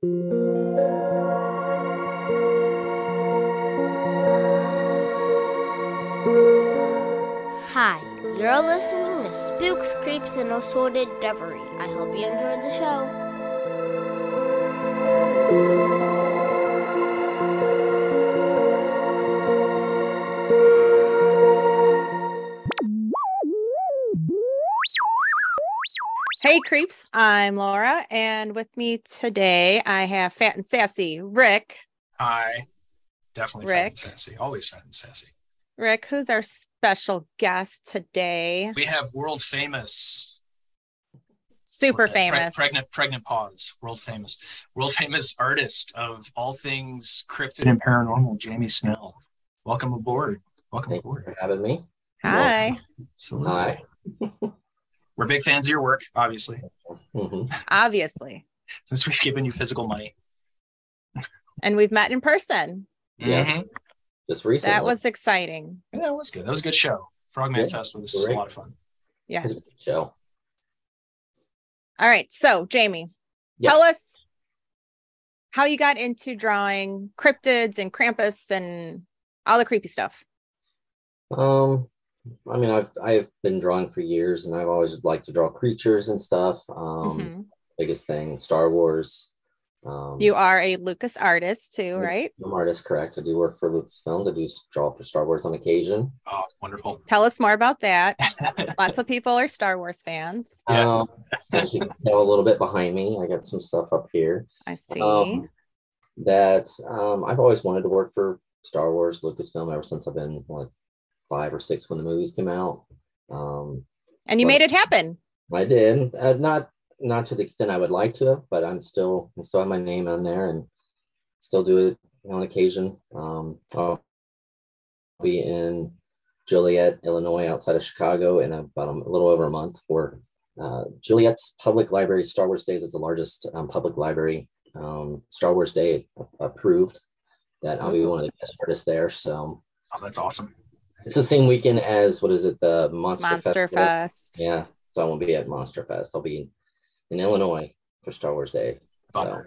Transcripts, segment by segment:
Hi, you're listening to Spooks, Creeps, and Assorted Devilry. I hope you enjoyed the show. Creeps, I'm Laura, and with me today I have Fat and Sassy Rick. Hi. Definitely fat and sassy. Always fat and sassy. Rick, who's our special guest today? We have world famous. Super pre- famous. pregnant pregnant pause. World famous. World famous artist of all things cryptid and paranormal, Jamie Snell. Welcome aboard. Welcome Thank you aboard. for having me. Hi. So Hi. We're big fans of your work, obviously, hmm Obviously. since we've given you physical money. And we've met in person. Yes. Mhm. Just recently. That was exciting. Yeah, that was good. That was a good show. Frogman Yeah, Fest was great. a lot of fun. Yes. It was a good show. All right. So, Jamie, Yeah. tell us how you got into drawing cryptids and Krampus and all the creepy stuff. Um, I mean, I've I've been drawing for years, and I've always liked to draw creatures and stuff. Um, Mhm. biggest thing, Star Wars. Um, You are a Lucas artist too, right? I'm artist, correct? I do work for Lucasfilm. I do draw for Star Wars on occasion. Oh, wonderful. Tell us more about that. Lots of people are Star Wars fans. Yeah. Um, as you can tell a little bit behind me, I got some stuff up here. I see. Um, that um, I've always wanted to work for Star Wars, Lucasfilm, ever since I've been like five or six when the movies came out. Um, and you made it happen. I did, uh, not not to the extent I would like to have, but I'm still I still have my name on there and still do it on occasion. Um, I'll be in Joliet, Illinois, outside of Chicago, in about a little over a month for uh, Joliet Public Library Star Wars Days. is the largest um, public library um, Star Wars Day approved. That I'll be one of the guest artists there. So Oh, that's awesome. It's the same weekend as what is it, the Monster, Monster Festival? Fest. Yeah, so I won't be at Monster Fest. I'll be in Illinois for Star Wars Day. So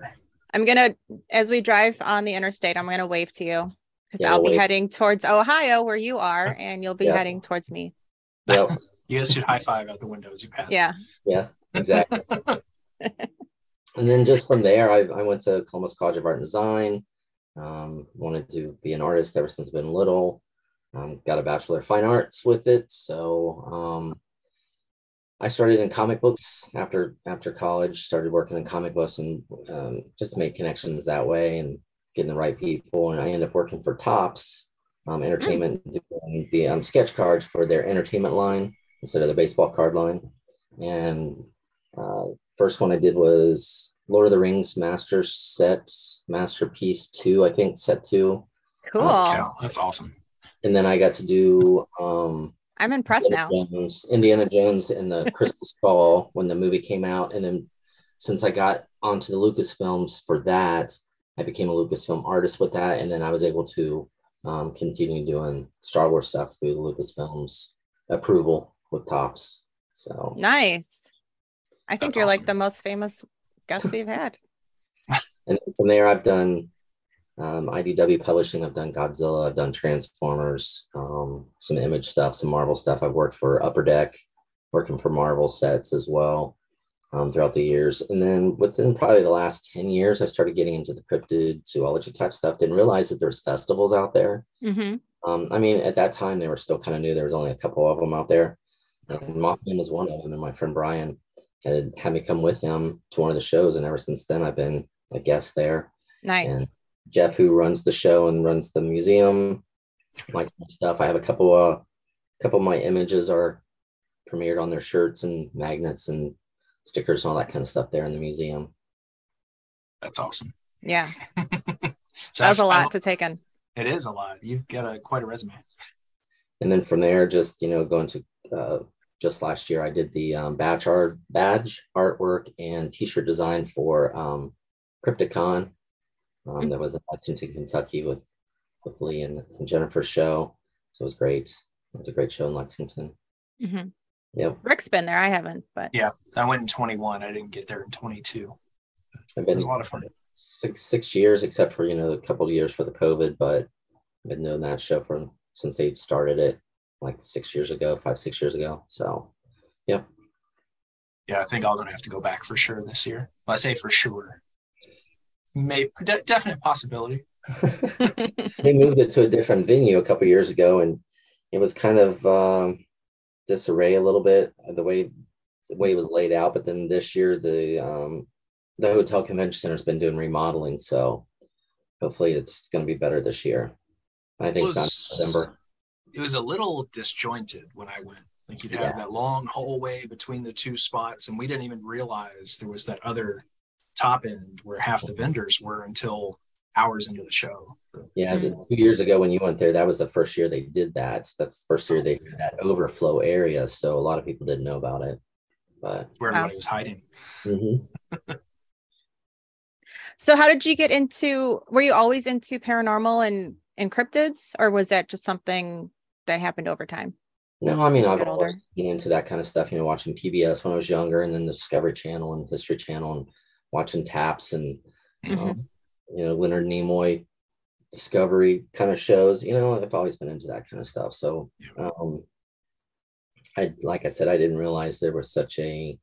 I'm gonna, as we drive on the interstate, I'm gonna wave to you because Yeah, I'll be heading towards Ohio, where you are, and you'll be Yeah. heading towards me. yep, You guys should high five out the window as you pass. Yeah. yeah, exactly. and then just from there, I, I went to Columbus College of Art and Design. Um, wanted to be an artist ever since I've been little. Um, got a bachelor of fine arts with it. So um, I started in comic books after after college. Started working in comic books and um, just made connections that way and getting the right people. And I ended up working for Topps um, Entertainment, doing the um, sketch cards for their entertainment line instead of the baseball card line. And uh, first one I did was Lord of the Rings Master Set Masterpiece Two, I think set two, Cool. Cow, that's awesome. And then I got to do um, I'm impressed now. Indiana Jones, Indiana Jones and the Crystal Skull when the movie came out, and then since I got onto the Lucasfilms for that, I became a Lucasfilm artist with that, and then I was able to um, continue doing Star Wars stuff through the Lucasfilms approval with Topps. So Nice. I think you're like the most famous guest we've had. and from there I've done um, IDW publishing. I've done Godzilla. I've done Transformers. Um, some Image stuff, some Marvel stuff. I've worked for Upper Deck, working for Marvel sets as well um, throughout the years. And then within probably the last ten years, I started getting into the cryptid zoology type stuff. Didn't realize that there's festivals out there. hmm Um, I mean, at that time they were still kind of new. There was only a couple of them out there, and Mothman was one of them. And my friend Brian had had me come with him to one of the shows, and ever since then I've been a guest there. Nice. And Jeff, who runs the show and runs the museum, like stuff. I have a couple uh couple of my images are premiered on their shirts and magnets and stickers and all that kind of stuff there in the museum. That's awesome. yeah. So That was a I- I- lot to take in. It is a lot. You've got a quite a resume. And then from there, just you know, going to uh, just last year, I did the um, badge art, badge artwork, and T-shirt design for um, Crypticon. Um, that was in Lexington, Kentucky, with with Lee and, and Jennifer's show. So it was great. It was a great show in Lexington. hmm Yep, Rick's been there. I haven't, but Yeah, I went in 21. I didn't get there in 22. I've It been was a lot of fun. six six years, except for you know a couple of years for the COVID. But I've been doing that show from since they started it like six years ago, five six years ago. So, yeah. Yeah, I think I'm gonna have to go back for sure this year. Well, I say for sure. May de- definite possibility. they moved it to a different venue a couple years ago, and it was kind of um, disarray a little bit the way the way it was laid out. But then this year, the um, the hotel convention center has been doing remodeling, so hopefully it's going to be better this year. I think It it's was- November. It was a little disjointed when I went. Like you'd have Yeah. that long hallway between the two spots, and we didn't even realize there was that other top end where half the vendors were until hours into the show. Yeah, the- two years ago when you went there, that was the first year they did that. That's the first year they did that overflow area, so a lot of people didn't know about it. But Where Wow. everybody was hiding. mhm. So how did you get into were you always into paranormal and and cryptids or was that just something that happened over time? no, I mean I've always been into that kind of stuff. You know, watching PBS when I was younger, and then the Discovery Channel and History Channel, and watching Taps and um, you know Leonard Nimoy Discovery kind of shows. You know, I've always been into that kind of stuff. So, um, I like I said, I didn't realize there was such a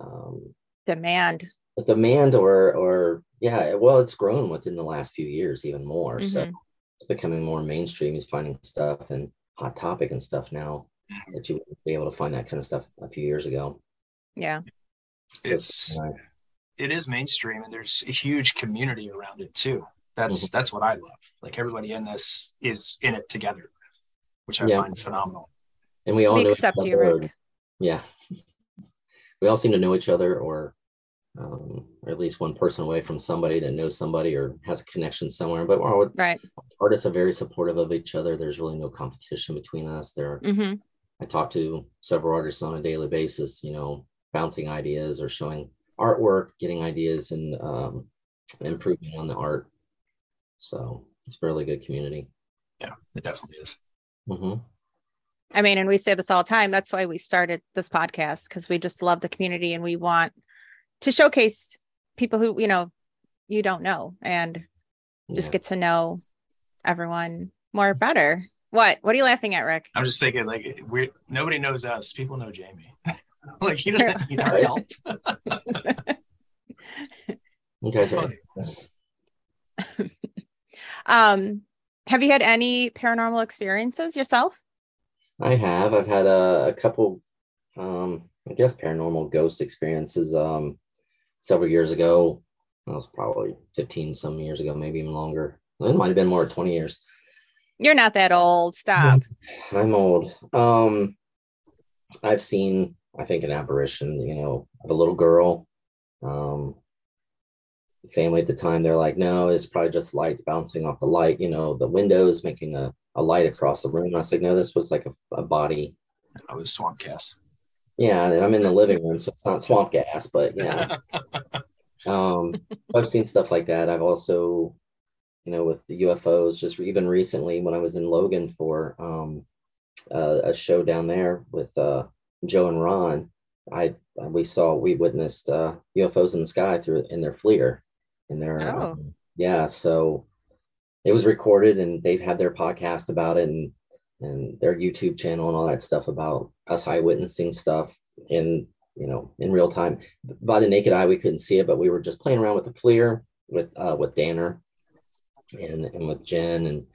um, Demand. a demand or or yeah well it's grown within the last few years even more so Mhm. it's becoming more mainstream he's finding stuff and hot topic and stuff now that you wouldn't be able to find that kind of stuff a few years ago Yeah. So It's uh, it is mainstream and there's a huge community around it too. That's that's what I love. Like everybody in this is in it together, which I Yeah. find phenomenal. and we all We know accept each you, other, Rick. yeah we all seem to know each other or um, or at least one person away from somebody that knows somebody or has a connection somewhere but we're all, Right. artists are very supportive of each other there's really no competition between us there hmm I talk to several artists on a daily basis, you know, bouncing ideas or showing artwork, getting ideas and um, improving on the art. So it's a really good community. Yeah, it definitely is. hmm I mean, and we say this all the time. That's why we started this podcast because we just love the community and we want to showcase people who, you know, you don't know and just Yeah. get to know everyone more better. What? What are you laughing at, Rick? I'm just thinking like we nobody knows us. People know Jamie. like he doesn't need our help. Okay. so- Funny. Um, have you had any paranormal experiences yourself? I have. I've had a, a couple, um, I guess, paranormal ghost experiences um, several years ago. That was probably 15 some years ago, maybe even longer. It might have been more 20 years. You're not that old. Stop. I'm old. Um, I've seen, I think, an apparition, you know, of a little girl. Um, family at the time, they're like, no, it's probably just lights bouncing off the light, you know, the windows making a, a light across the room. I was like, no, this was like a, a body. I was swamp gas. Yeah, and I'm in the living room, so it's not swamp gas, but yeah. um, I've seen stuff like that. I've also, you know, with the UFOs, just even recently when I was in Logan for um, uh, a show down there with uh, Joe and Ron, I we saw we witnessed uh, UFOs in the sky through in their FLIR, in their Oh. um, yeah. So it was recorded, and they've had their podcast about it, and and their YouTube channel and all that stuff about us eyewitnessing stuff in you know in real time by the naked eye we couldn't see it but we were just playing around with the FLIR with uh with Danner and and with Jen and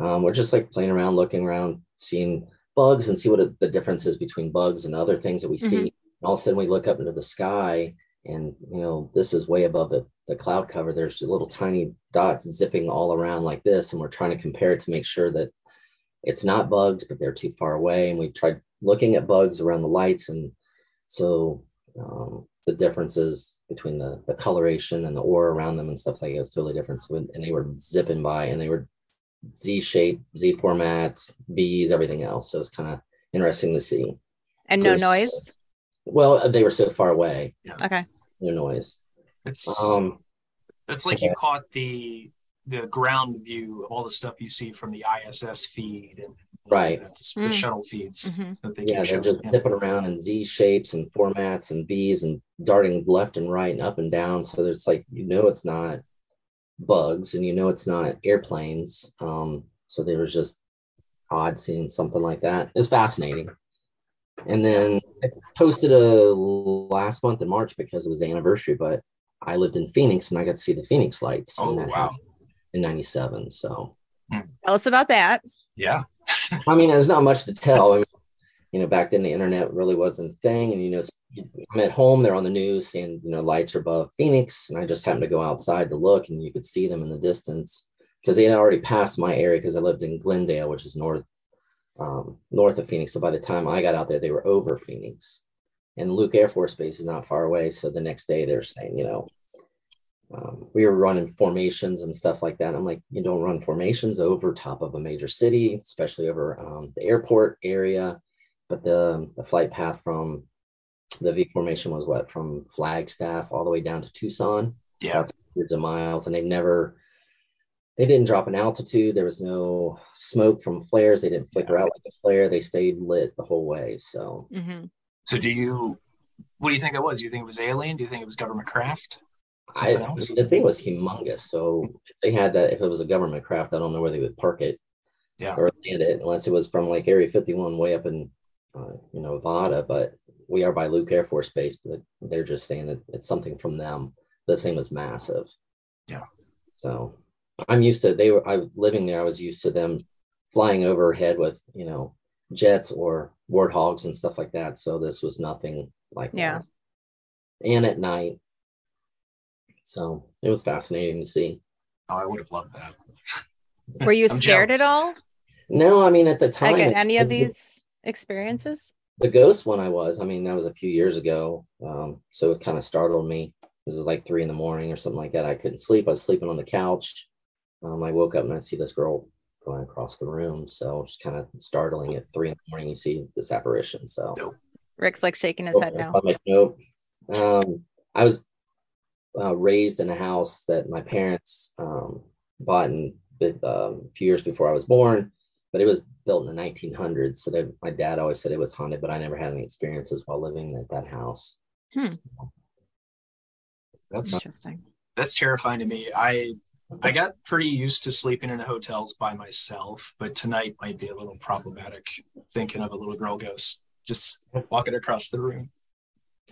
um, we're just like playing around looking around seeing bugs and see what the difference is between bugs and other things that we see. And all of a sudden we look up into the sky and you know this is way above the, the cloud cover. There's little tiny dots zipping all around like this and we're trying to compare it to make sure that it's not bugs but they're too far away. And we tried looking at bugs around the lights. And so um, the differences between the, the coloration and the aura around them and stuff like that was totally different. So, and they were zipping by and they were Z shape, Z format, B's, everything else. So it's kind of interesting to see. And no noise. Well, they were so far away, Okay. no noise. It's Um, it's like you caught the the ground view of all the stuff you see from the ISS feed and Right. the, the Mm. shuttle feeds Mhm. that they Yeah, they're showing. just zipping around in Z shapes and formats and V's and darting left and right and up and down. So there's like you know it's not bugs and you know it's not airplanes. Um, so there was just odd seeing something like that. It's fascinating. And then I posted a last month in March because it was the anniversary, but I lived in Phoenix and I got to see the Phoenix lights Oh that wow. in 97. So Tell us about that. Yeah. I mean, there's not much to tell. I mean, you know, back then the internet really wasn't a thing. And, you know, I'm at home, they're on the news saying, you know, lights are above Phoenix. And I just happened to go outside to look and you could see them in the distance because they had already passed my area because I lived in Glendale, which is north, um, north of Phoenix. So by the time I got out there, they were over Phoenix. And Luke Air Force Base is not far away. So the next day they're saying, you know, um, we were running formations and stuff like that. I'm like, you don't run formations over top of a major city, especially over um, the airport area. But the, the flight path from the V formation was what from Flagstaff all the way down to Tucson. Yeah. That's hundreds of miles, and they never they didn't drop an altitude. There was no smoke from flares. They didn't flicker out like a flare. They stayed lit the whole way. So hmm So do you what do you think it was? Do you think it was alien? Do you think it was government craft? I, Something else? the thing was humongous. So they had that, if it was a government craft, I don't know where they would park it Yeah. or land it, unless it was from like Area 51 way up in, uh, you know, Nevada. But we are by Luke Air Force Base, but they're just saying that it's something from them. the thing was massive. Yeah. So I'm used to they were I living there. I was used to them flying overhead with you know jets or warthogs and stuff like that. So this was nothing like Yeah. that. And at night. So it was fascinating to see. Oh, I would have loved that. Were you scared jealous. at all? No, I mean at the time Like at any of these experiences? the ghost one I was. I mean that was a few years ago. Um, so it kind of startled me. This was like three in the morning or something like that. I couldn't sleep. I was sleeping on the couch. Um, I woke up and I see this girl going across the room. So it's kind of startling at three in the morning. You see this apparition. So Nope. Rick's like shaking his head now. I'm like, nope. Um, I was uh, raised in a house that my parents um, bought in um, a few years before I was born, but it was built in the 1900s. So they, my dad always said it was haunted, but I never had any experiences while living at that house. Hmm. So that's Interesting. That's terrifying to me. I I got pretty used to sleeping in hotels by myself, but tonight might be a little problematic thinking of a little girl ghost just walking across the room.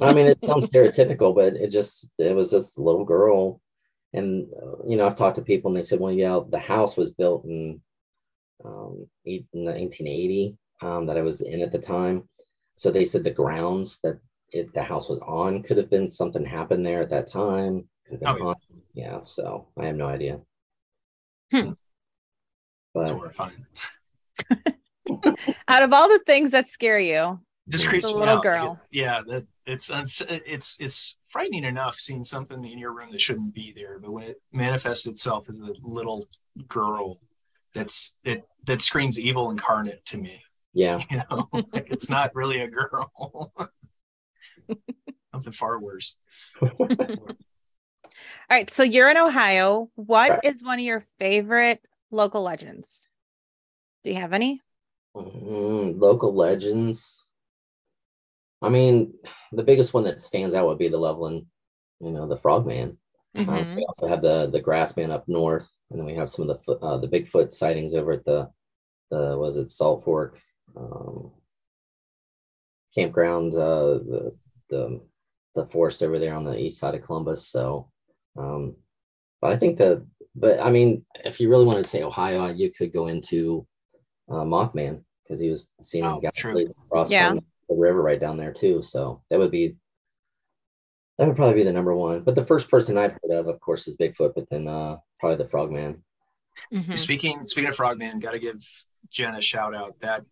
I mean, it sounds stereotypical, but it just it was just a little girl, and uh, you know, I've talked to people, and they said, well, yeah, the house was built in um, eight- in 1980 um, that I was in at the time. So they said the grounds that it, the house was on could have been something happened there at that time. Could have been Oh, yeah. yeah. So I have no idea. Hmm. It's But horrifying. Out of all the things that scare you, Just The creeps me little out. girl. Yeah, that it's it's it's frightening enough seeing something in your room that shouldn't be there, but when it manifests itself as a little girl, that's it that screams evil incarnate to me. yeah, You know, like it's not really a girl. Something far worse. All right, so you're in Ohio. What is Right. one of your favorite local legends? Do you have any? Mm, local legends. I mean, the biggest one that stands out would be the Loveland, you know, the Frogman. Um, Mhm. we also have the the Grassman up north, and then we have some of the uh, the Bigfoot sightings over at the the was it Salt Fork um, campground, uh, the the the forest over there on the east side of Columbus. So, um, but I think the but I mean, if you really want to say Ohio, you could go into uh, Mothman because he was seen Oh, across Yeah. the river right down there too. So that would be that would probably be the number one. But the first person I've heard of, of course, is Bigfoot, but then uh, probably the Frogman. Mhm. Speaking speaking of Frogman, got to give Jen a shout out. That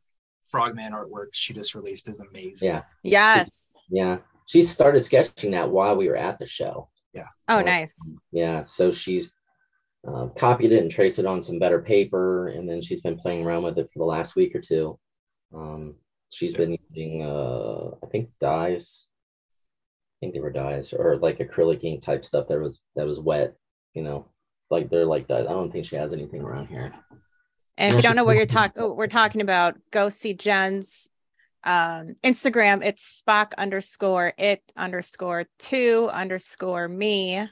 Frogman artwork she just released is amazing. Yeah, Yes. yeah. She started sketching that while we were at the show. Yeah. Oh, Yeah. nice. Yeah, so she's uh, copied it and traced it on some better paper, and then she's been playing around with it for the last week or two. Um, she's Yeah. been using, uh, I think, dyes. I think they were dyes or like acrylic ink type stuff that was that was wet, you know, like they're like that. I don't think she has anything around here. And if you don't know what you're talking, oh, we're talking about, go see Jen's um, Instagram. It's Spock underscore it underscore two underscore me. I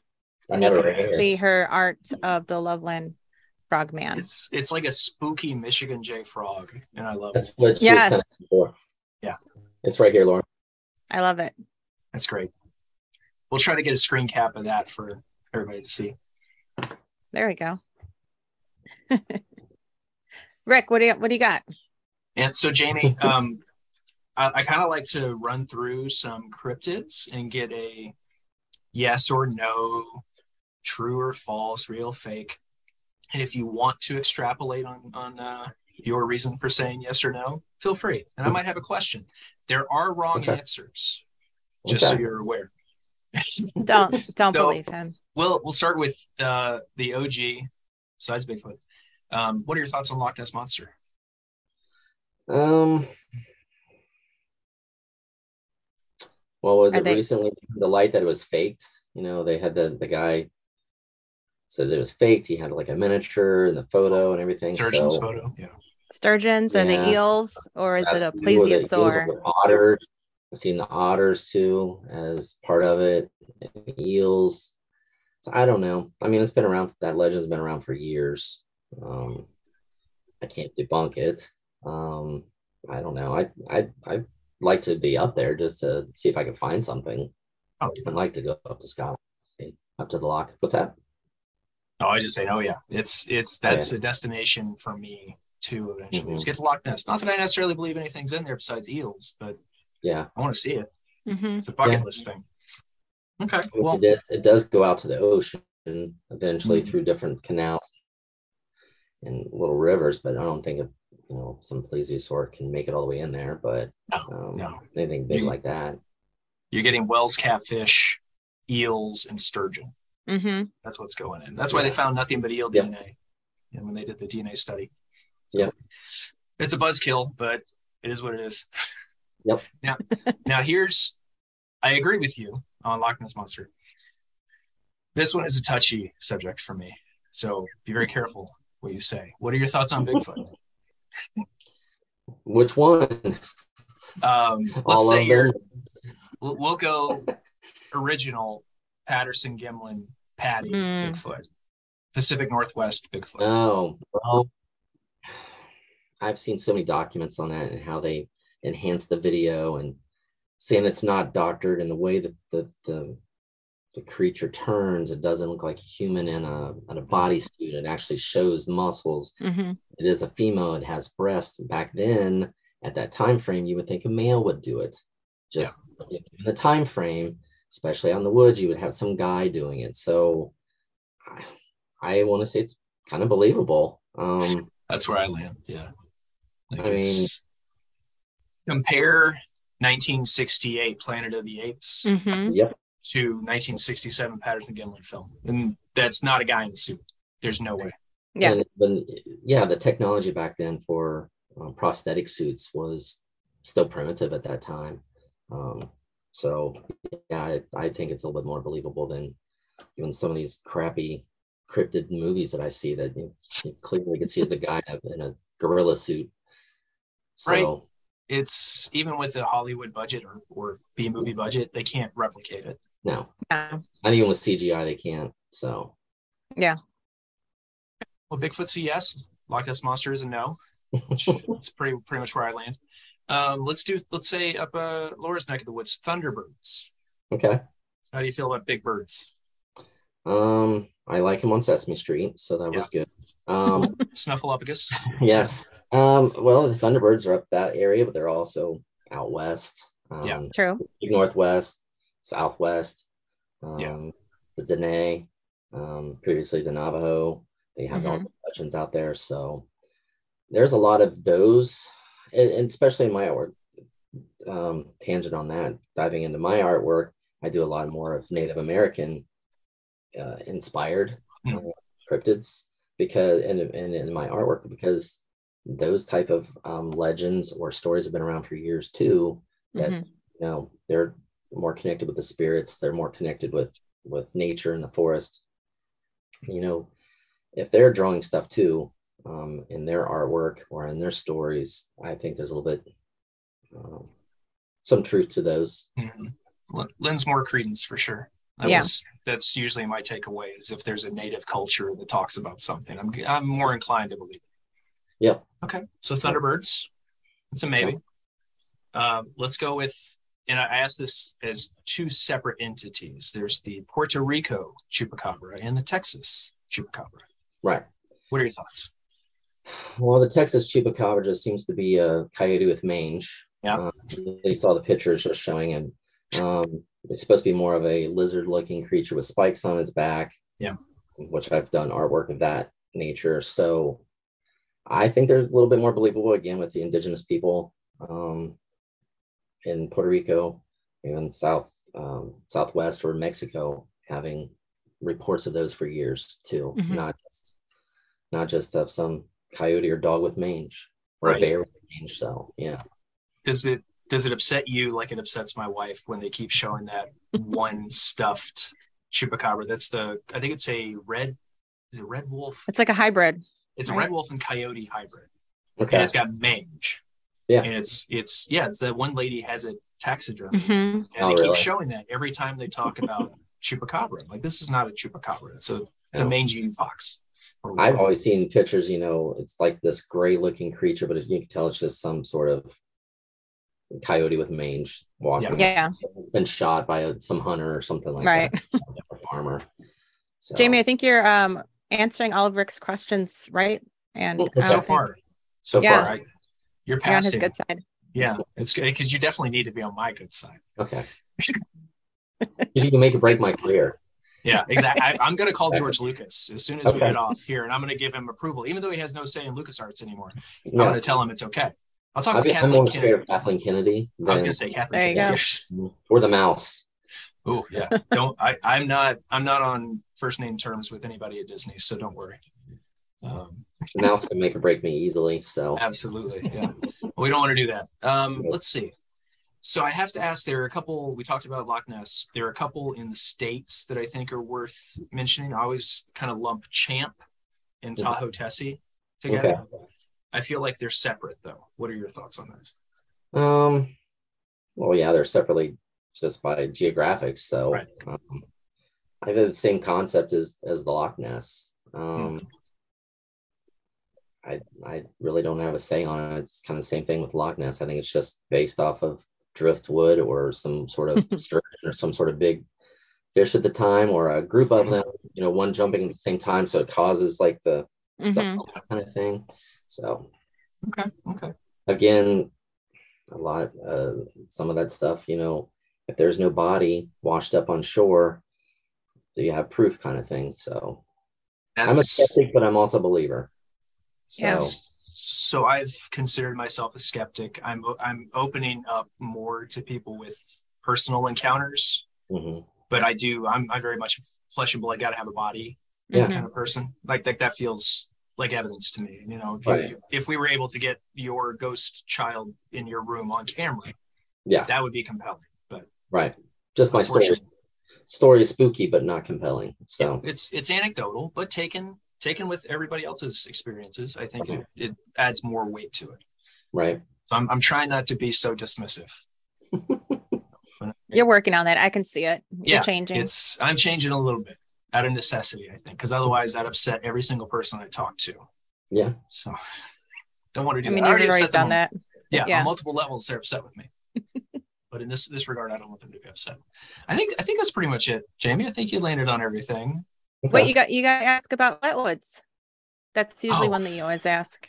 And you it right can here. see her art of the Loveland Frogman. It's it's like a spooky Michigan J frog, and I love That's it. Yes. kind of. Yeah. It's right here, Lauren. I love it. That's great. We'll try to get a screen cap of that for everybody to see. There we go. Rick, what do you what do you got? And so, Jamie, um, I, I kind of like to run through some cryptids and get a yes or no, true or false, real, fake. And if you want to extrapolate on on uh, your reason for saying yes or no, feel free. And I might have a question. There are wrong Okay. answers, just so you're aware. Don't don't So- believe him. Well, we'll start with uh, the OG, besides Bigfoot. Um, what are your thoughts on Loch Ness Monster? Um. Well, was Are it they- recently the light that it was faked? You know, they had the the guy said that it was faked. He had like a miniature and the photo and everything. Sturgeon's so, photo. Yeah. Sturgeons or the eels, or is it a That- you know, the- plesiosaur? the Otters. I've seen the otters too as part of it. Eels. So I don't know. I mean, it's been around. That legend's been around for years. Um, I can't debunk it. Um, I don't know. I I I like to be up there just to see if I can find something. Oh, I'd like to go up to Scotland, see, up to the lock. What's that? No, I just say, oh yeah, it's it's that's a destination for me too. Eventually, Mhm. let's get to Loch Ness. Not that I necessarily believe anything's in there besides eels, but Yeah, I want to see it. Mhm. It's a bucket Yeah. list thing. Okay, well, it, is- it does go out to the ocean eventually Mhm. through different canals and little rivers, but I don't think it, you know some plesiosaur can make it all the way in there. But No, um, no. anything big You- like that, you're getting Wels catfish, eels, and sturgeon. Mhm. That's what's going in. That's why they found nothing but eel Yep. DNA. And when they did the DNA study. So Yep. It's a buzzkill, but it is what it is. Yep. Now, now here's, I agree with you on Loch Ness Monster. This one is a touchy subject for me. So be very careful what you say. What are your thoughts on Bigfoot? which one? Um, let's all say you're, we'll, we'll go original Patterson Gimlin Patty Mm. Bigfoot, Pacific Northwest Bigfoot. Oh well, I've seen so many documents on that and how they enhance the video and saying it's not doctored and the way that the the the creature turns, it doesn't look like a human in a in a bodysuit. It actually shows muscles. Mhm. It is a female. It has breasts. Back then, at that time frame, you would think a male would do it. Just in the time frame, especially on the woods, you would have some guy doing it. So I, I want to say it's kind of believable. Um, That's where I land. Yeah. Like I mean- compare 1968 Planet of the Apes Mhm. yep. to 1967 Patterson Gimlin film, and that's not a guy in a suit. There's no way. Yeah. And then, yeah, the technology back then for um, prosthetic suits was still primitive at that time. Um, so, yeah, I, I think it's a little bit more believable than even some of these crappy cryptid movies that I see that you, you clearly can see as a guy in a, in a gorilla suit. So, Right. It's even with the Hollywood budget or, or B movie budget, they can't replicate it. no, Yeah. not even with CGI, they can't. So, Yeah. Well, Bigfoot's a yes. Loch Ness Monster is a no. Which it's pretty pretty much where I land. Um, let's do let's say up uh, Laura's neck of the woods, Thunderbirds. okay. How do you feel about big birds? Um, I like him on Sesame Street, so that was good. Um, Snuffleupagus. Yes. Um, well, the Thunderbirds are up that area, but they're also out west. Um, Yeah. True. Northwest, Southwest. Um, Yeah. The Dene, um, previously the Navajo. They have all Mhm. the legends out there. So there's a lot of those, and, and especially in my artwork. Um, tangent on that, diving into my artwork, I do a lot more of Native American uh, inspired Hmm. uh, cryptids because and, and in my artwork because those type of um, legends or stories have been around for years too that Mhm. you know they're more connected with the spirits they're more connected with with nature and the forest you know if they're drawing stuff too um, in their artwork or in their stories, I think there's a little bit um, some truth to those. Mm-hmm. Lends more credence for sure. That Yeah. was, that's usually my takeaway is if there's a native culture that talks about something, I'm I'm more inclined to believe. Yeah. Okay, so Thunderbirds, it's a maybe. Um, let's go with, and I asked this as two separate entities. There's the Puerto Rico chupacabra and the Texas chupacabra. Right. What are your thoughts? Well, the Texas chupacabra just seems to be a coyote with mange. Yeah. Uh, you saw the pictures just showing him. Um, it's supposed to be more of a lizard-looking creature with spikes on its back. Yeah. Which I've done artwork of that nature. So I think they're a little bit more believable again with the indigenous people um, in Puerto Rico, and South um, Southwest or Mexico having reports of those for years too. Mhm. Not just not just of some coyote or dog with mange or Right. a bear with mange. So yeah. Does it does it upset you like it upsets my wife when they keep showing that one stuffed chupacabra? That's the I think it's a red is it red wolf? It's like a hybrid. It's a red wolf and coyote hybrid. Okay. and it's got mange. Yeah. And it's it's yeah, it's that one lady has a taxidermy. hmm And Oh, they keep really? showing that every time they talk about chupacabra. Like this is not a chupacabra. It's a it's a No. mangy fox. I've always seen pictures, you know, it's like this gray looking creature, but you can tell it's just some sort of coyote with mange walking. Yeah. Been shot by a, some hunter or something like Right. that. Right. farmer. So, Jamie, I think you're um answering all of Rick's questions, right? And Well, so don't far. So Yeah. far, I, you're you're on his passing. good side. Yeah, it's good because you definitely need to be on my good side. Okay. you can make or break my career. Yeah, exactly. I, I'm going to call George Lucas as soon as we get off here, and I'm going to give him approval, even though he has no say in LucasArts anymore. I'm going to tell him it's okay. I'll talk I'd to be, I'm Kathleen more scared Kennedy. of Kathleen Kennedy. I was going to say Kathleen. There you Kennedy. go. Or the mouse. Oh yeah. Don't I, I'm not I'm not on first name terms with anybody at Disney, so don't worry. Um, The mouse can make or break me easily. So absolutely. Yeah. we don't want to do that. Um, let's see. So I have to ask, there are a couple, we talked about Loch Ness. There are a couple in the States that I think are worth mentioning. I always kind of lump Champ and. Tahoe Tessie together. Okay. I feel like they're separate though. What are your thoughts on those? um well yeah, they're separately just by geographics. So Right. um, I have the same concept as as the Loch Ness. Um I I really don't have a say on it. It's kind of the same thing with Loch Ness. I think it's just based off of driftwood or some sort of sturgeon or some sort of big fish at the time or a group of them, you know, one jumping at the same time. So it causes like the, the Mhm. kind of thing. So Okay. Okay. again, a lot, uh, some of that stuff, you know, if there's no body washed up on shore, do you have proof kind of thing? So I'm a skeptic, but I'm also a believer. So, Yes. So I've considered myself a skeptic. I'm I'm opening up more to people with personal encounters, mhm. but I do I'm I'm very much flesh and blood. Got to have a body Yeah. Mhm. kind of person. Like that that feels like evidence to me. You know, if, you, Right. if we were able to get your ghost child in your room on camera, yeah, that would be compelling. But right. Just my story. Story is spooky, but not compelling. So, it's it's anecdotal, but taken taken with everybody else's experiences, I think Okay. it, it adds more weight to it. right. So I'm I'm trying not to be so dismissive. You're working on that. I can see it. You're Yeah, changing. It's I'm changing a little bit out of necessity, I think, because otherwise that upset every single person I talked to. Yeah. So don't want to do I that. mean, I you've already already upset done on- that. Yeah, Yeah. on multiple levels, they're upset with me. but in this this regard, I don't want them to be upset. I think I think that's pretty much it, Jamie. I think you landed on everything. Wait, you got you got to ask about wetwoods. That's usually Oh. one that you always ask.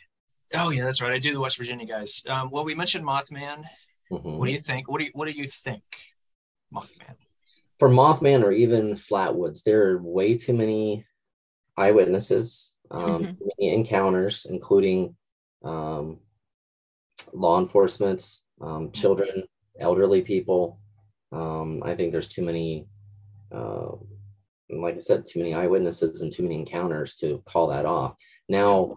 Oh yeah, that's right. I do the West Virginia guys. Um, well, we mentioned Mothman. Mhm. What do you think? What do you what do you think, Mothman? For Mothman or even Flatwoods, there are way too many eyewitnesses, um, Mhm. many encounters, including um, law enforcement, um, children, elderly people. Um, I think there's too many, uh, like I said, too many eyewitnesses and too many encounters to call that off. Now,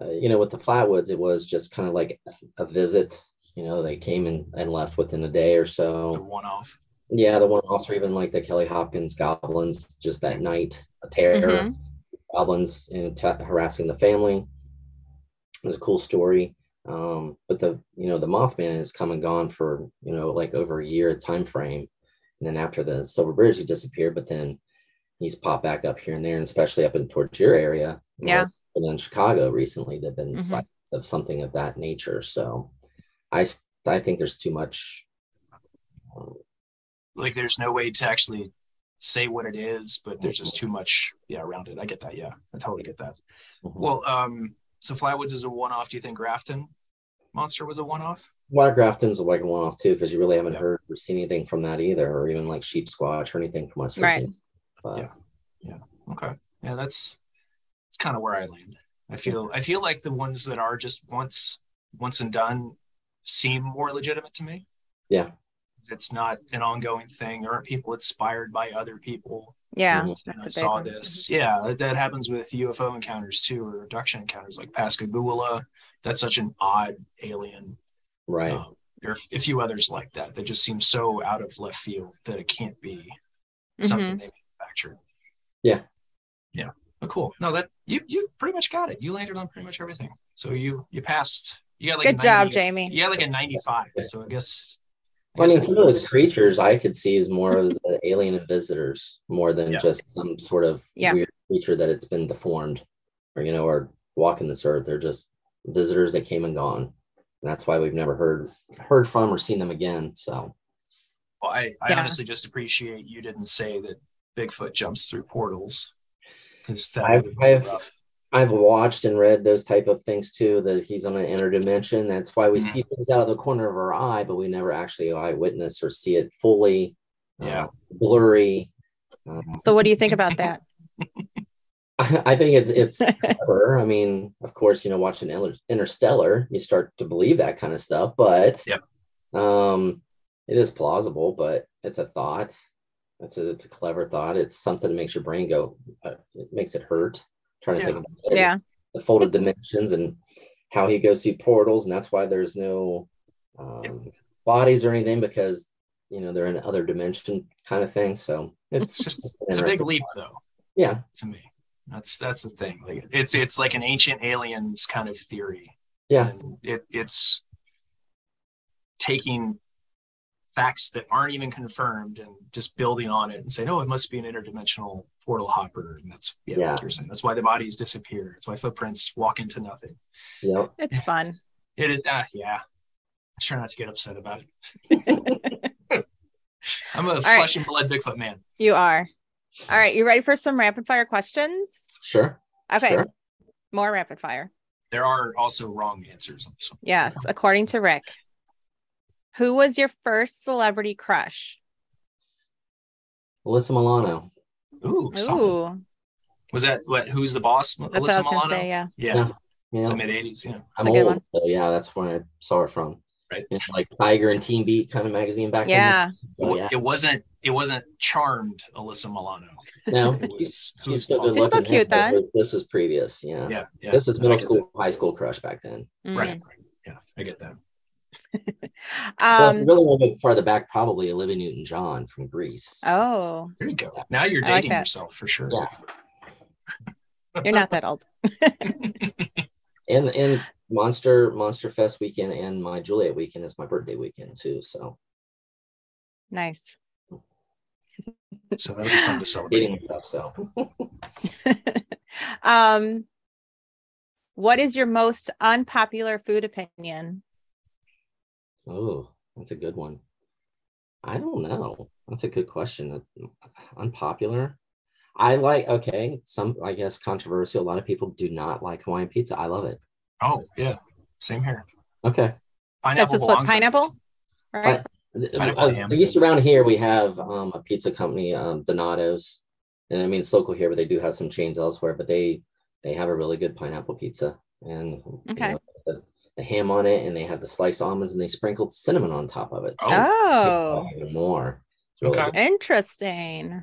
uh, you know, with the Flatwoods, it was just kind of like a visit. You know, they came and, and left within a day or so. one off. Yeah, the one or even like the Kelly Hopkins goblins just that night, a terror. Mhm. goblins know, t- harassing the family. It was a cool story. Um, but the you know the Mothman has come and gone for you know like over a year time frame, and then after the Silver Bridge he disappeared, but then he's popped back up here and there, and especially up in towards your area. Yeah. and in Chicago recently, there've been Mhm. sightings of something of that nature. So, I I think there's too much. um, Like there's no way to actually say what it is, but there's just too much yeah around it. I get that. Yeah, I totally get that. mhm. Well, um, so Flatwoods is a one-off. Do you think Grafton Monster was a one-off? Water Grafton's like a one-off too, because you really haven't Yeah. heard or seen anything from that either, or even like Sheep Squatch or anything from West Right. Virginia. But Yeah. Yeah. Okay. Yeah, that's it's kind of where I land. I feel I feel like the ones that are just once once and done seem more legitimate to me. Yeah. It's not an ongoing thing. There Aren't people inspired by other people? Yeah, Mhm. that's And big saw one. this. Yeah, that- that happens with UFO encounters too, or abduction encounters like Pascagoula. That's such an odd alien. right. Um, there are a few others like that that just seem so out of left field that it can't be something Mhm. they manufactured. Yeah. Yeah. But cool. No, that you you pretty much got it. You landed on pretty much everything. So you you passed. You got like a Good job, Jamie. You got like a 95. So I guess. I Well, I guess mean, some of those creatures I could see as more as alien and visitors, more than Yeah. just some sort of Yeah. weird creature that it's been deformed, or you know, or walking this earth. They're just visitors that came and gone. And that's why we've never heard heard from or seen them again. So Well, I, I Yeah. honestly just appreciate you didn't say that Bigfoot jumps through portals. Because that I've- would I've- rough. I've watched and read those type of things too. That he's on an inner dimension. That's why we Mhm. see things out of the corner of our eye, but we never actually eyewitness or see it fully. Yeah. uh, blurry. Um, So, what do you think about that? I think it's it's clever. I mean, of course, you know, watching Inter- Interstellar, you start to believe that kind of stuff, but Yep. um, it is plausible, but it's a thought. It's a it's a clever thought. It's something that makes your brain go. Uh, it makes it hurt. Trying to Yeah. think about it. Yeah. the folded dimensions and how he goes through portals, and that's why there's no um, bodies or anything because you know they're in other dimension kind of thing. So it's It's just it's a big interesting. leap though. Yeah, to me. That's that's the thing. Like it's it's like an ancient aliens kind of theory. yeah, And it it's taking facts that aren't even confirmed and just building on it and saying, oh, it must be an interdimensional portal hopper. And that's yeah, Yeah. like you're saying. That's why the bodies disappear. That's why footprints walk into nothing. yep. It's fun. It is ah yeah. I try not to get upset about it. I'm a right. flesh and blood Bigfoot man. You are. All right. You ready for some rapid fire questions? Sure. Okay. Sure. More rapid fire. There are also wrong answers on this one. Yes. According to Rick, who was your first celebrity crush? Alyssa Milano. Ooh. Ooh, Was that what? Who's the boss? that's what I Alyssa Milano. going to say. Yeah. Yeah, Yeah. Yeah. it's the mid '80s. Yeah, I'm a good old, one. so yeah, that's when I saw it from. Right. It's like Tiger and Teen Beat kind of magazine back Yeah. then. it, So, yeah. it wasn't. It wasn't charmed Alyssa Milano. No, It was she's who's still good boss? She's still cute but then. This is previous, yeah. Yeah, yeah. This is middle get school, high school crush back then. Mm. Right. right. Yeah, I get that. well, if Um. you really want to go farther back, probably Olivia Newton John from Grease. Oh, There you go. Now you're I like dating that. yourself for sure. Yeah. you're not that old. And and Monster Monster Fest weekend and my Joliet weekend is my birthday weekend too. So Nice. So that'll be something to celebrate. dating stuff. So um, what is your most unpopular food opinion? Oh, that's a good one. I don't know. That's a good question. Unpopular. I like okay, some I guess controversial. A lot of people do not like Hawaiian pizza. I love it. Oh yeah, same here. Okay. Pineapple That's just what pineapple, pizza. right? Pineapple Uh, ham. At least around here, we have um, a pizza company, um, Donato's, and I mean it's local here, but they do have some chains elsewhere. But they they have a really good pineapple pizza, and you Okay. know, the, the ham on it, and they had the sliced almonds, and they sprinkled cinnamon on top of it. So Oh, even more. It's really Okay. interesting.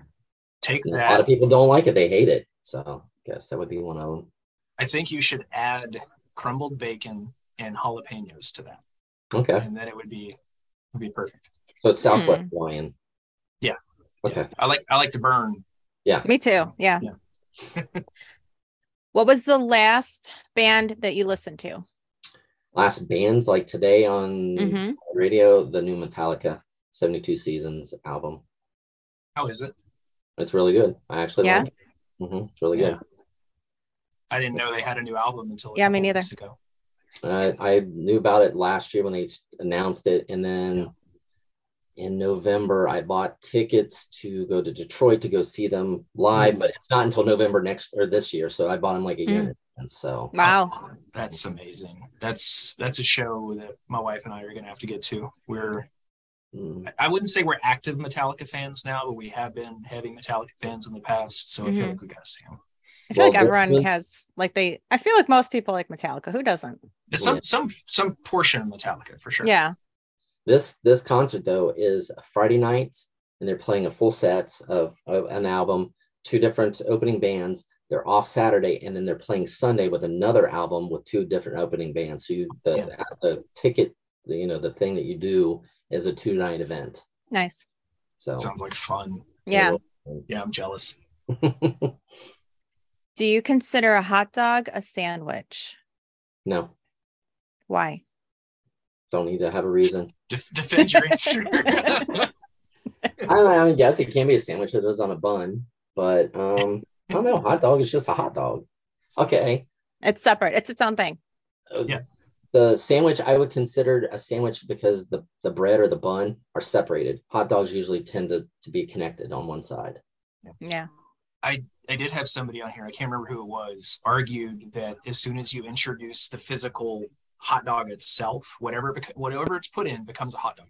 Take And A lot of people don't like it; they hate it. So I guess that would be one of them. I think you should add crumbled bacon and jalapenos to that, Okay, and then it would be would be perfect. so it's Southwest Hmm. Hawaiian. Yeah. Okay. I like I like to burn. Yeah. Me too. Yeah. What was the last band that you listened to? Last bands like today on Mhm. radio, the new Metallica 72 Seasons album. How is it? It's really good. I actually Yeah? like it. Mhm, It's really good. I didn't know they had a new album until a Yeah, me couple neither. ago. Uh, I knew about it last year when they announced it, and then in November I bought tickets to go to Detroit to go see them live, but it's not until November next or this year. So I bought them like a year in advance. So Wow. Oh, that's amazing. That's that's a show that my wife and I are gonna have to get to. We're mm, I wouldn't say we're active Metallica fans now, but we have been heavy Metallica fans in the past. So I feel like we gotta see them. I feel like everyone Brooklyn- has like they I feel like most people like Metallica. Who doesn't? Some some some portion of Metallica for sure. Yeah. this this concert though is a Friday night, and they're playing a full set of, of an album, two different opening bands. They're off Saturday, and then they're playing Sunday with another album with two different opening bands. So you, the Yeah. the ticket, the, you know, the thing that you do is a two night event. Nice. So Sounds like fun. Yeah. Yeah, I'm jealous. Do you consider a hot dog a sandwich? no, Why? don't need to have a reason. Def- defend your answer. I don't I mean, yes, it can be a sandwich. It is on a bun, but um, I don't know. Hot dog is just a hot dog. Okay. It's separate. It's its own thing. Uh, Yeah. The sandwich I would consider a sandwich because the, the bread or the bun are separated. Hot dogs usually tend to, to be connected on one side. Yeah. I I did have somebody on here, I can't remember who it was, argued that as soon as you introduce the physical hot dog itself, whatever whatever it's put in becomes a hot dog.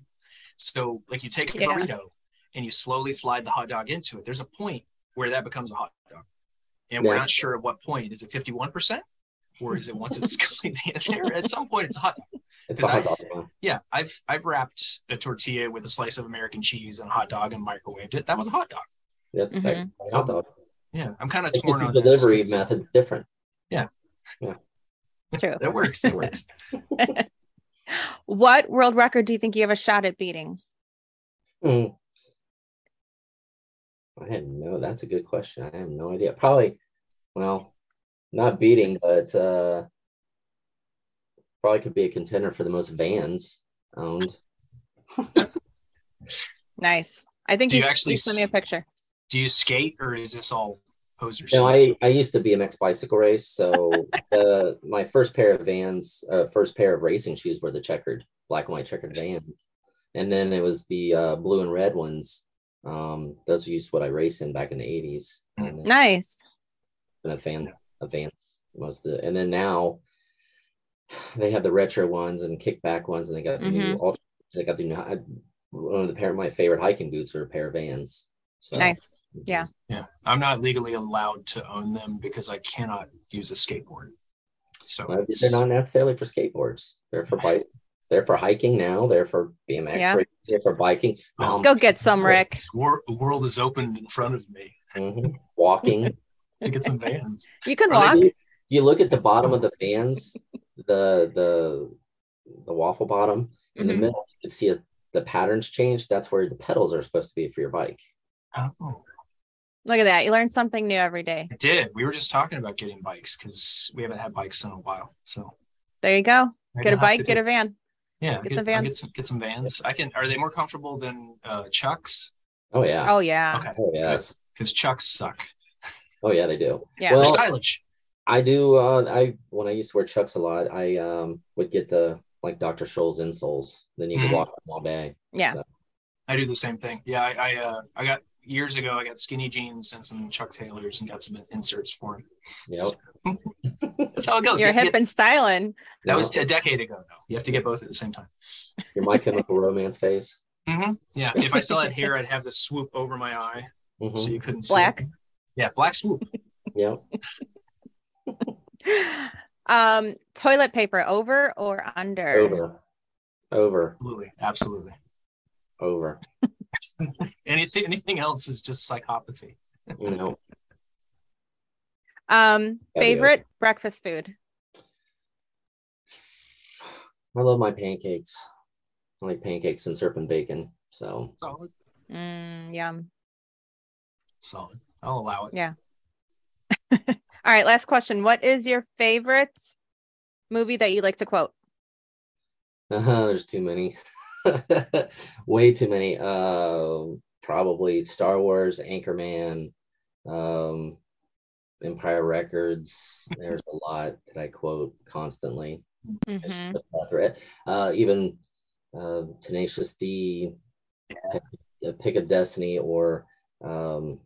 So like you take a Yeah. burrito and you slowly slide the hot dog into it. There's a point where that becomes a hot dog. And we're not sure at what point. Is it 51%? Or is it once it's completely in there? At some point it's a hot dog. It's a Because hot I- dog. Yeah, I've I've wrapped a tortilla with a slice of American cheese and a hot dog and microwaved it. That was a hot dog. That's Mhm. technically a hot dog. Yeah, I'm kind of It's torn just on the this delivery 'cause method is different. True. That works. It works. What world record do you think you have a shot at beating? Hmm. I had no. That's a good question. I have no idea. Probably, well, not beating, but uh, probably could be a contender for the most vans owned. Nice. I think Do you, you actually send me a picture. Do you skate or is this all poser No. I, I used to BMX bicycle race. So uh, my first pair of vans, uh, first pair of racing shoes were the checkered, black and white checkered vans. And then it was the uh, blue and red ones. Um, those used what I raced in back in the 80s. And Nice. been a fan of Vans most of the, and then now they have the retro ones and kickback ones, and they got the new. Mm-hmm. ultra- They got the new. I, one of the pair of my favorite hiking boots are a pair of Vans. So, Nice. Yeah. yeah, I'm not legally allowed to own them because I cannot use a skateboard. So Well, they're not necessarily for skateboards. They're for bike. They're for hiking now. They're for BMX. Yeah. racing, They're for biking. Um, Go get some, Rick. the world is opened in front of me mhm. Walking. to get some vans. You can Or walk. do- You look at the bottom of the Vans, the the the waffle bottom in the Mhm. middle. You can see it, the patterns change. That's where the pedals are supposed to be for your bike. Oh, Look at that. You learn something new every day. I did. We were just talking about getting bikes because we haven't had bikes in a while. So There you go. maybe Get a I'll have bike, get do- a van. Yeah, get get, some Vans. Get some, get some vans. I can. Are they more comfortable than uh, Chucks? Oh yeah. Oh, yeah. Okay, Oh yes. because Chucks suck. Oh yeah, they do. Yeah. They're Well, stylish. I do. Uh, I when I used to wear Chucks a lot, I um would get the like Dr. Scholl's insoles. Then you could Mhm. walk them all day. Yeah. So, I do the same thing. Yeah, I I, uh, I got years ago. I got skinny jeans and some Chuck Taylors and got some inserts for them. yep. That's how it goes. You're You have to hip get- and styling. that was a decade ago. Though you have to get both at the same time. your My Chemical Romance face. hmm Yeah, if I still had hair, I'd have the swoop over my eye Mhm. so you couldn't see. Black. it. Yeah, black swoop. Yep. um, toilet paper over or under? Over. Over. Absolutely, absolutely. Over. Anything anything else is just psychopathy. You know. Um, be favorite breakfast food. I love my pancakes. I like pancakes and syrup and bacon. So Solid, Mm, yum. solid. I'll allow it. Yeah. All right, last question. What is your favorite movie that you like to quote? Uh, there's too many. Way too many. Uh, probably Star Wars, Anchorman, um, Empire Records. There's a lot that I quote constantly. It's Mhm. just a plethora. Uh, even uh, Tenacious D, Pick, uh, Pick of Destiny, or um,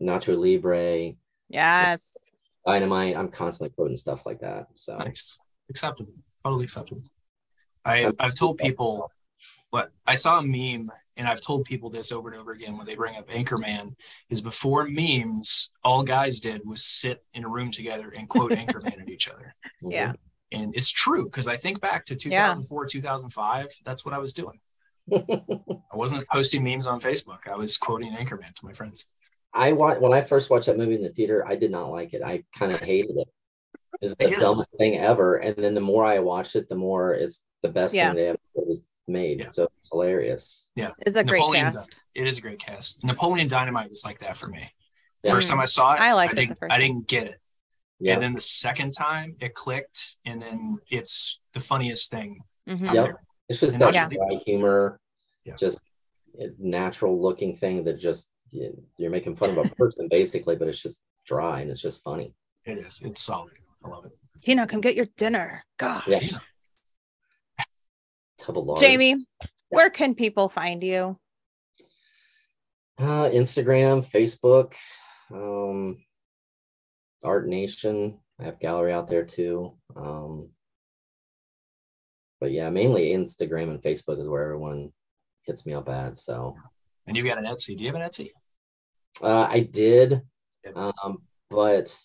Nacho Libre, Yes. Dynamite. I'm constantly quoting stuff like that. So Nice. Acceptable. Totally acceptable. I I've told people what I saw a meme and I've told people this over and over again when they bring up Anchorman is before memes, all guys did was sit in a room together and quote Anchorman at each other. Yeah. And it's true because I think back to 2004, 2005, that's what I was doing. I wasn't posting memes on Facebook. I was quoting Anchorman to my friends. I want when I first watched that movie in the theater, I did not like it. I kind of hated it. It's the Yeah. dumbest thing ever. And then the more I watched it, the more it's the best Yeah. thing they ever was made. Yeah. So it's hilarious. Yeah. It's a great Napoleon cast. It is a great cast. Napoleon Dynamite was like that for me. Yeah. First time I saw it, I liked it the first I didn't get it. Yeah. And then the second time it clicked, and then it's the funniest thing Mhm. Yep. there. It's just And that not dry humor, Yeah. just a natural looking thing that just you're making fun of a person basically, but it's just dry and it's just funny. It is. It's solid. I love it. Tina, come get your dinner. God. Yeah. Yeah. Tub of. Jamie, where can people find you? Uh, Instagram, Facebook, um, Art Nation. I have gallery out there too. Um, but yeah, mainly Instagram and Facebook is where everyone hits me up at. So And you've got an Etsy. Do you have an Etsy? uh, I did, Yeah. um, but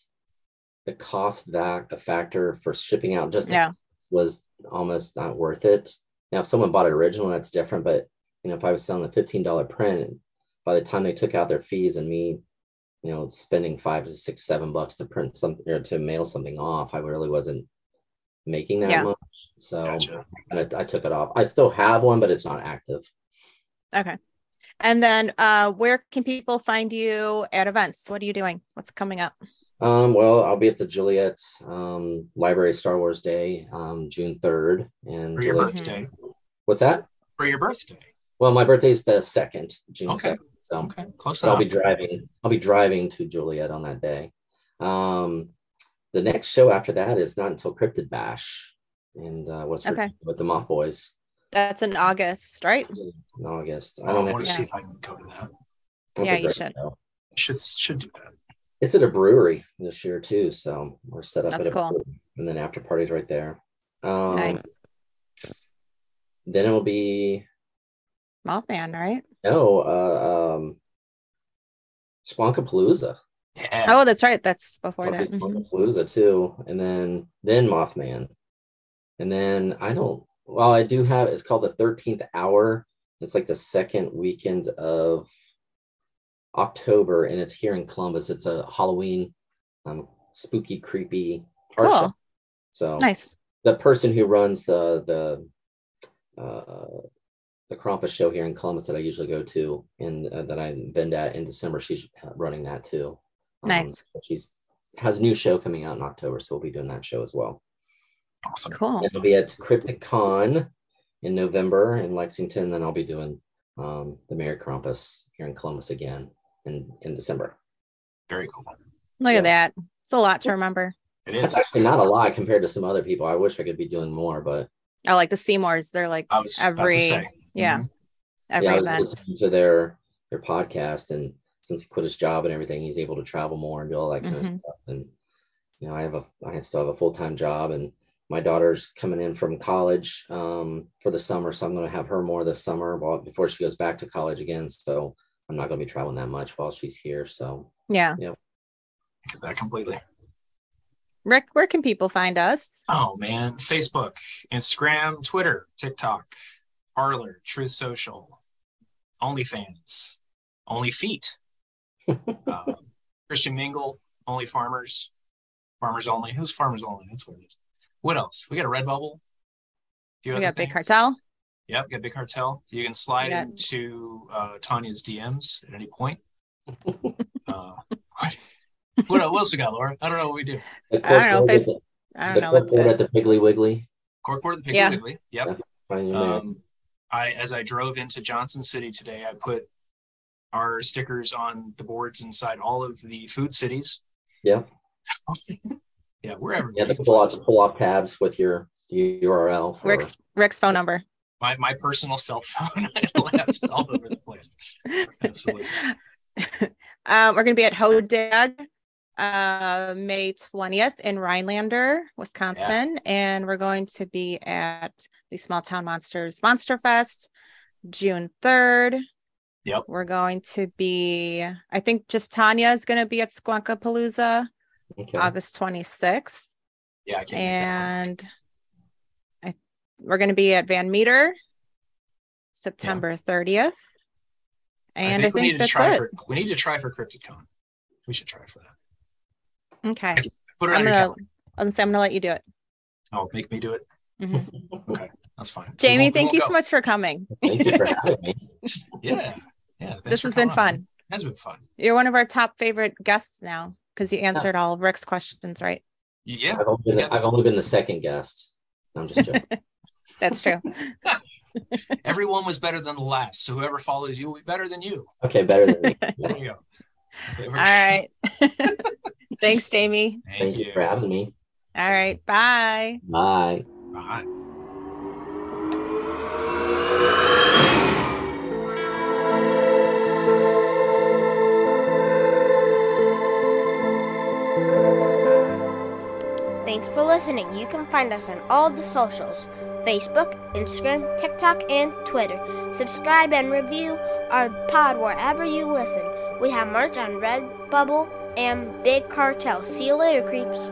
the cost that a factor for shipping out just Yeah. was almost not worth it. Now, if someone bought it original, that's different. But you know, if I was selling a fifteen dollar print, by the time they took out their fees and me, you know, spending five to six, seven bucks to print something or to mail something off, I really wasn't making that Yeah. much. So Gotcha. I, I took it off. I still have one, but it's not active. Okay. And then uh where can people find you at events? What are you doing? What's coming up? Um, well, I'll be at the Joliet um, Library Star Wars Day, um, June third, and For your Joliet- birthday. What's that? For your birthday. Well, my birthday's the second, June Okay. second. So Okay. Close but I'll be driving. I'll be driving to Joliet on that day. Um, the next show after that is not until Cryptid Bash and uh, West Okay. Virginia with the Moth Boys That's in August, right? in August. I I don't know. want to see if I can go to that. That's Yeah, you should. show. Should should do that. It's at a brewery this year too, so we're set up That's at a cool. brewery, and then after parties right there. Um, nice. Then it'll be Mothman, right? no, uh, um, Squonkapalooza. Yeah. Oh, that's right. That's before I'll that. do Mhm. Too, and then then Mothman, and then I don't. Well, I do have. It's called the Thirteenth Hour. It's like the second weekend of October, and it's here in Columbus. It's a Halloween, um, spooky, creepy art Cool. show. So Nice. the person who runs the the uh, the Krampus show here in Columbus that I usually go to and uh, that I vend at in December, she's running that too. Um, Nice. She's has a new show coming out in October, so we'll be doing that show as well. Awesome. Cool. It'll be at CryptidCon in November in Lexington. Then I'll be doing um, the Merry Krampus here in Columbus again in in December. Very cool. Look Yeah. at that. It's a lot to remember. It That's actually not a lot compared to some other people. I wish I could be doing more, but I like the Seymours. They're like I was about to every say. yeah, Mhm. every yeah, I event. to their their podcast, and since he quit his job and everything, he's able to travel more and do all that kind Mhm. of stuff. And you know, I have a I still have a full time job, and my daughter's coming in from college um, for the summer, so I'm going to have her more this summer while before she goes back to college again. So I'm not going to be traveling that much while she's here. So yeah, Yeah. Get that completely. Rick, where can people find us? Oh man, Facebook, Instagram, Twitter, TikTok, Parler, Truth Social, OnlyFans, Only Feet, uh, Christian Mingle, Only Farmers, Farmers Only. Who's Farmers Only? That's what it is. What else? We got a Redbubble. Few We other got Big. Cartel. Yep, got Big Cartel. You can slide got- into uh, Tonya's DMs at any point. uh, What else we got, Laura? I don't know what we do. The I don't know, corkboard at face- the- I don't the know. What's corkboard at the Piggly Wiggly. Corkboard the Piggly Yeah. Wiggly. Yep. Find. Um, I as I drove into Johnson City today, I put our stickers on the boards inside all of the food cities. Yeah. yeah, wherever. You have you to pull out pull off tabs with your URL. For, Rick's Rick's phone number. My my personal cell phone I left all over the place. Absolutely. um, we're going to be at Hodag uh, May 20th in Rhinelander, Wisconsin. And we're going to be at the Small Town Monsters Monster Fest June 3rd. Yep. We're going to be, I think just Tonya is going to be at Squonka Palooza Okay. August 26th. Yeah, I can't. make that one. And I, we're going to be at Van Meter September 30th. And I think, we need to try it. for we need to try for CryptidCon. We should try for that. Okay. Put it I'm on your gonna, calendar. I'm gonna let you do it. Oh, make me do it. Mhm. That's fine. We Jamie, won't- we thank won't you go. so much for coming. Thank you for having me. Yeah, yeah. thanks this for has been coming on. fun. It has been fun. You're one of our top favorite guests now because you answered all of Rick's questions right. Yeah, I've only, been the, Yeah. I've only been the second guest. I'm just joking. That's true. everyone was better than the last. So whoever follows you will be better than you. okay, better than me. Yeah. There you go. All right. Thanks, Jamie. Thank, Thank you for having me. All right. Bye. Bye. Bye. Thanks for listening. You can find us on all the socials Facebook, Instagram, TikTok, and Twitter. Subscribe and review our pod wherever you listen. We have merch on Redbubble and Big Cartel. See you later, creeps.